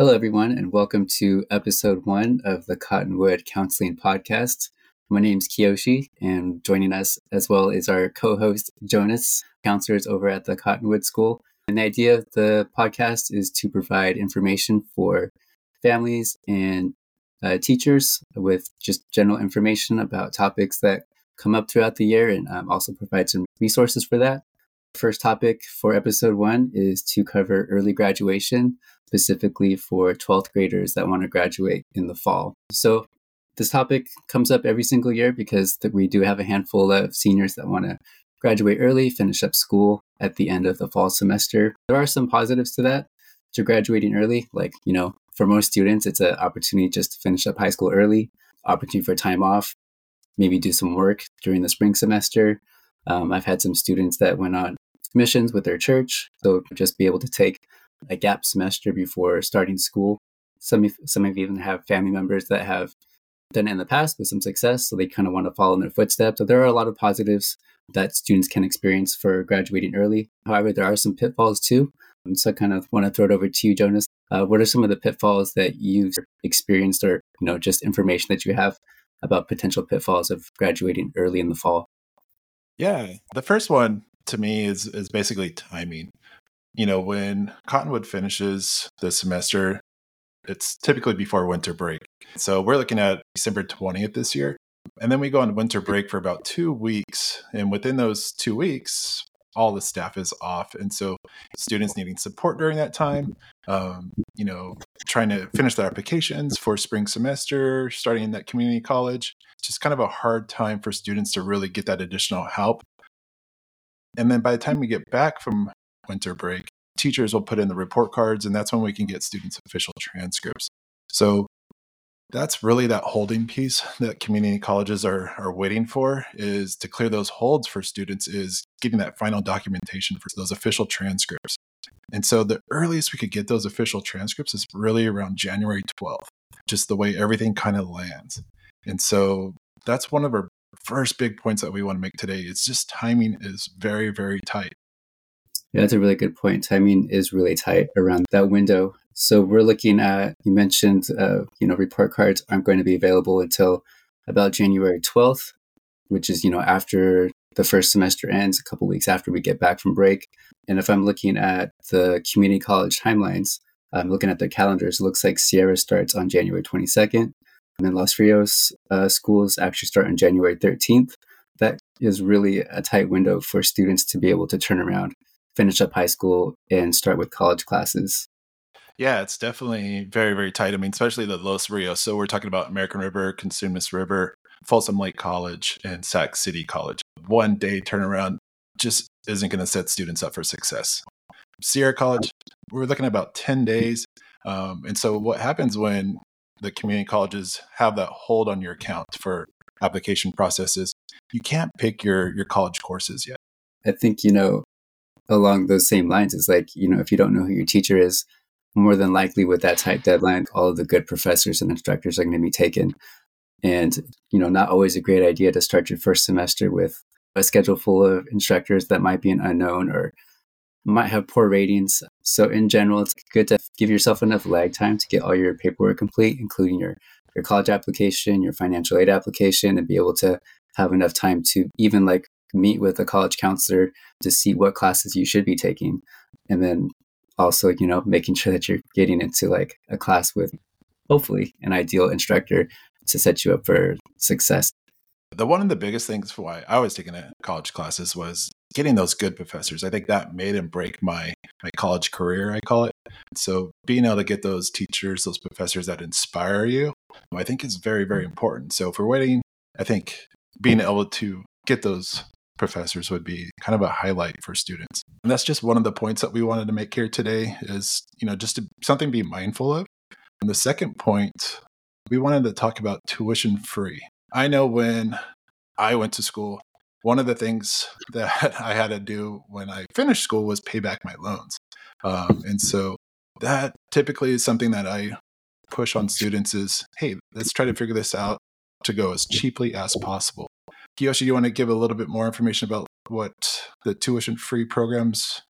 Hello, everyone, and welcome to episode one of the Cottonwood Counseling Podcast. My name is Kiyoshi, and joining us as well is our co host, Jonas, counselors over at the Cottonwood School. And the idea of the podcast is to provide information for families and uh, teachers with just general information about topics that come up throughout the year and um, also provide some resources for that. First topic for episode one is to cover early graduation, specifically for 12th graders that want to graduate in the fall. So, this topic comes up every single year because we do have a handful of seniors that want to graduate early, finish up school at the end of the fall semester. There are some positives to that, to graduating early. Like, you know, for most students, it's an opportunity just to finish up high school early, opportunity for time off, maybe do some work during the spring semester. Um, I've had some students that went on missions with their church, so just be able to take a gap semester before starting school. Some some of you even have family members that have done it in the past with some success, so they kind of want to follow in their footsteps. So there are a lot of positives that students can experience for graduating early. However, there are some pitfalls too. So I kind of want to throw it over to you, Jonas. Uh, what are some of the pitfalls that you've experienced, or you know, just information that you have about potential pitfalls of graduating early in the fall? Yeah, the first one to me is is basically timing. You know, when Cottonwood finishes the semester, it's typically before winter break. So we're looking at December 20th this year. And then we go on winter break for about two weeks. And within those two weeks, all the staff is off. And so students needing support during that time, um, you know, trying to finish their applications for spring semester, starting in that community college. It's just kind of a hard time for students to really get that additional help and then by the time we get back from winter break, teachers will put in the report cards, and that's when we can get students' official transcripts. So that's really that holding piece that community colleges are, are waiting for is to clear those holds for students is getting that final documentation for those official transcripts. And so the earliest we could get those official transcripts is really around January 12th, just the way everything kind of lands. And so that's one of our first big points that we want to make today. It's just timing is very, very tight. Yeah, that's a really good point. Timing is really tight around that window. So we're looking at, you mentioned, uh, you know, report cards aren't going to be available until about January 12th, which is, you know, after the first semester ends, a couple weeks after we get back from break. And if I'm looking at the community college timelines, I'm looking at their calendars, it looks like Sierra starts on January 22nd. And then Los Rios uh, schools actually start on January 13th. That is really a tight window for students to be able to turn around, finish up high school, and start with college classes. Yeah, it's definitely very, very tight. I mean, especially the Los Rios. So we're talking about American River, Cosumnes River, Folsom Lake College, and Sac City College. One day turnaround just isn't going to set students up for success. Sierra College, we're looking at about 10 days. Um, and so what happens when the community colleges have that hold on your account for application processes, you can't pick your your college courses yet. I think you know along those same lines is like you know if you don't know who your teacher is, more than likely with that tight deadline, all of the good professors and instructors are going to be taken, and you know not always a great idea to start your first semester with a schedule full of instructors that might be an unknown or might have poor ratings. So in general, it's good to give yourself enough lag time to get all your paperwork complete, including your your college application, your financial aid application, and be able to have enough time to even like meet with a college counselor to see what classes you should be taking. And then also, you know, making sure that you're getting into like a class with hopefully an ideal instructor to set you up for success. The one of the biggest things for why I was taking college classes was getting those good professors. I think that made and break my my college career, I call it. So being able to get those teachers, those professors that inspire you, I think is very, very important. So we're waiting, I think being able to get those professors would be kind of a highlight for students. And that's just one of the points that we wanted to make here today is, you know, just to, something to be mindful of. And the second point, we wanted to talk about tuition free. I know when I went to school, one of the things that I had to do when I finished school was pay back my loans. Um, and so that typically is something that I push on students is, hey, let's try to figure this out to go as cheaply as possible. Kiyoshi, do you want to give a little bit more information about what the tuition free programs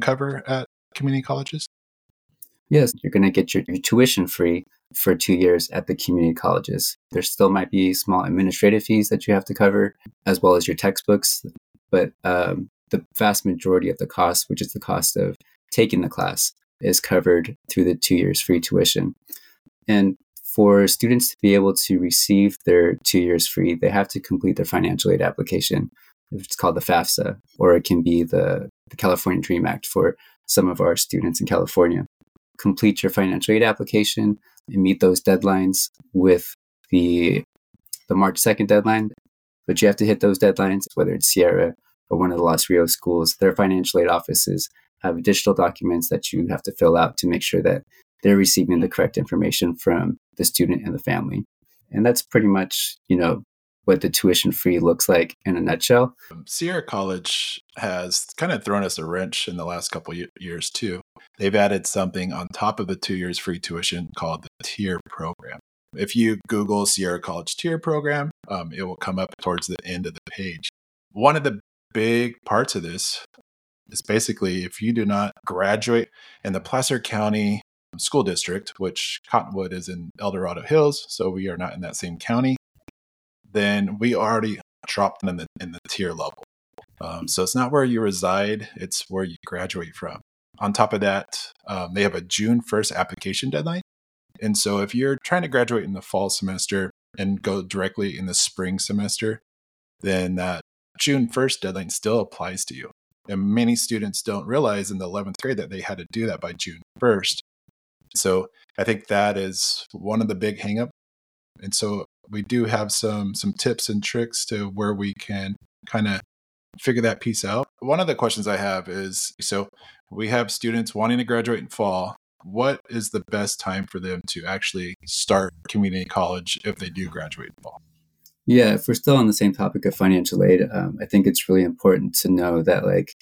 cover at community colleges? Yes, you're going to get your, your tuition free for two years at the community colleges. There still might be small administrative fees that you have to cover, as well as your textbooks. But um, the vast majority of the cost, which is the cost of taking the class, is covered through the two years free tuition. And for students to be able to receive their two years free, they have to complete their financial aid application. It's called the FAFSA, or it can be the, the California Dream Act for some of our students in California. Complete your financial aid application and meet those deadlines with the the March 2nd deadline. But you have to hit those deadlines, whether it's Sierra or one of the Los Rios schools, their financial aid offices have additional documents that you have to fill out to make sure that they're receiving the correct information from the student and the family. And that's pretty much, you know, what the tuition free looks like in a nutshell. Sierra College has kind of thrown us a wrench in the last couple years too. They've added something on top of the two years free tuition called the tier program. If you Google Sierra College tier program, um, it will come up towards the end of the page. One of the big parts of this is basically if you do not graduate in the Placer County School District, which Cottonwood is in El Dorado Hills, so we are not in that same county, then we already dropped them in the in the tier level. Um, so it's not where you reside; it's where you graduate from. On top of that, um, they have a June first application deadline, and so if you're trying to graduate in the fall semester and go directly in the spring semester, then that June first deadline still applies to you. And many students don't realize in the 11th grade that they had to do that by June 1st. So I think that is one of the big hangup. And so we do have some some tips and tricks to where we can kind of figure that piece out. One of the questions I have is so we have students wanting to graduate in fall. What is the best time for them to actually start community college if they do graduate in fall? Yeah, if we're still on the same topic of financial aid, um, I think it's really important to know that like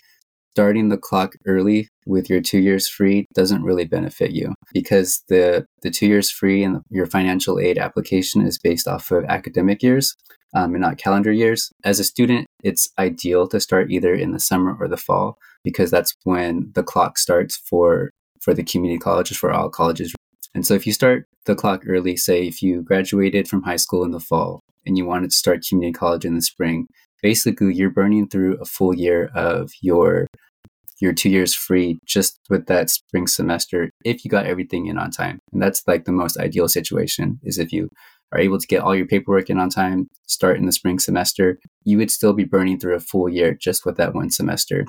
starting the clock early with your two years free doesn't really benefit you because the the two years free and your financial aid application is based off of academic years um, and not calendar years. As a student, it's ideal to start either in the summer or the fall because that's when the clock starts for for the community colleges for all colleges. And so if you start the clock early, say if you graduated from high school in the fall and you wanted to start community college in the spring, basically you're burning through a full year of your your two years free just with that spring semester if you got everything in on time. And that's like the most ideal situation is if you are able to get all your paperwork in on time start in the spring semester you would still be burning through a full year just with that one semester.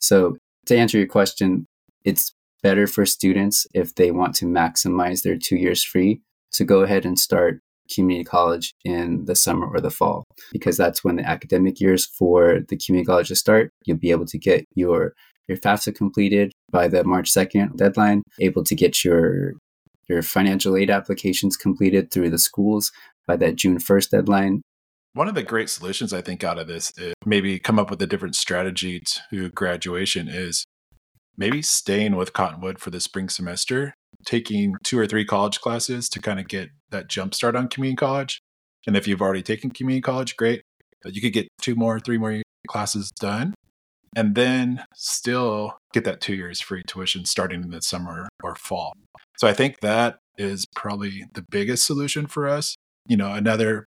So to answer your question it's better for students if they want to maximize their two years free to go ahead and start community college in the summer or the fall because that's when the academic years for the community colleges start. You'll be able to get your your FAFSA completed by the March 2nd deadline, able to get your your financial aid applications completed through the schools by that June 1st deadline. One of the great solutions I think out of this is maybe come up with a different strategy to graduation is maybe staying with Cottonwood for the spring semester taking two or three college classes to kind of get that jump start on community college. And if you've already taken community college, great. But you could get two more, three more classes done and then still get that two years free tuition starting in the summer or fall. So I think that is probably the biggest solution for us. You know, another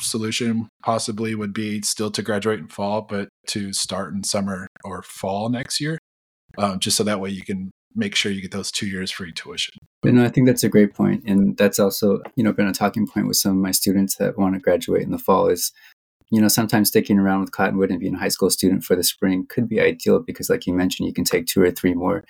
solution possibly would be still to graduate in fall, but to start in summer or fall next year, um, just so that way you can make sure you get those two years free tuition. Know, I think that's a great point, and that's also you know been a talking point with some of my students that want to graduate in the fall. Is you know sometimes sticking around with Cottonwood and being a high school student for the spring could be ideal because, like you mentioned, you can take two or three more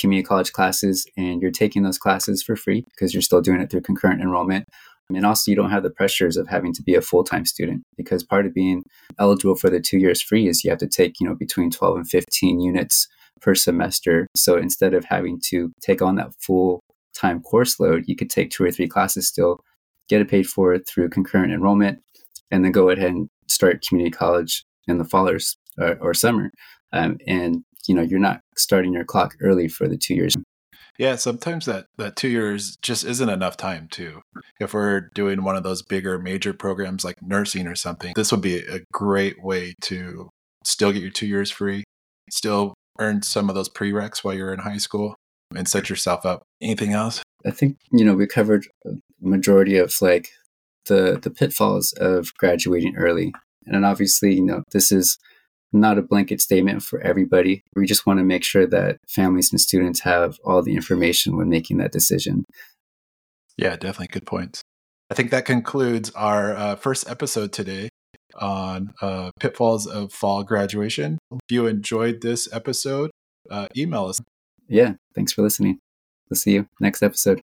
community college classes, and you're taking those classes for free because you're still doing it through concurrent enrollment. And also, you don't have the pressures of having to be a full time student because part of being eligible for the two years free is you have to take, you know, between 12 and 15 units per semester. So instead of having to take on that full time course load, you could take two or three classes still, get it paid for through concurrent enrollment, and then go ahead and start community college in the fall or, or summer. Um, and you know, you're not starting your clock early for the two years. Yeah, sometimes that that two years just isn't enough time too. If we're doing one of those bigger major programs like nursing or something, this would be a great way to still get your two years free, still earn some of those prereqs while you're in high school, and set yourself up. Anything else? I think, you know, we covered a majority of like the the pitfalls of graduating early. And obviously, you know, this is not a blanket statement for everybody. We just want to make sure that families and students have all the information when making that decision. Yeah, definitely good points. I think that concludes our uh, first episode today on uh, pitfalls of fall graduation. If you enjoyed this episode, uh, email us. Yeah, thanks for listening. We'll see you next episode.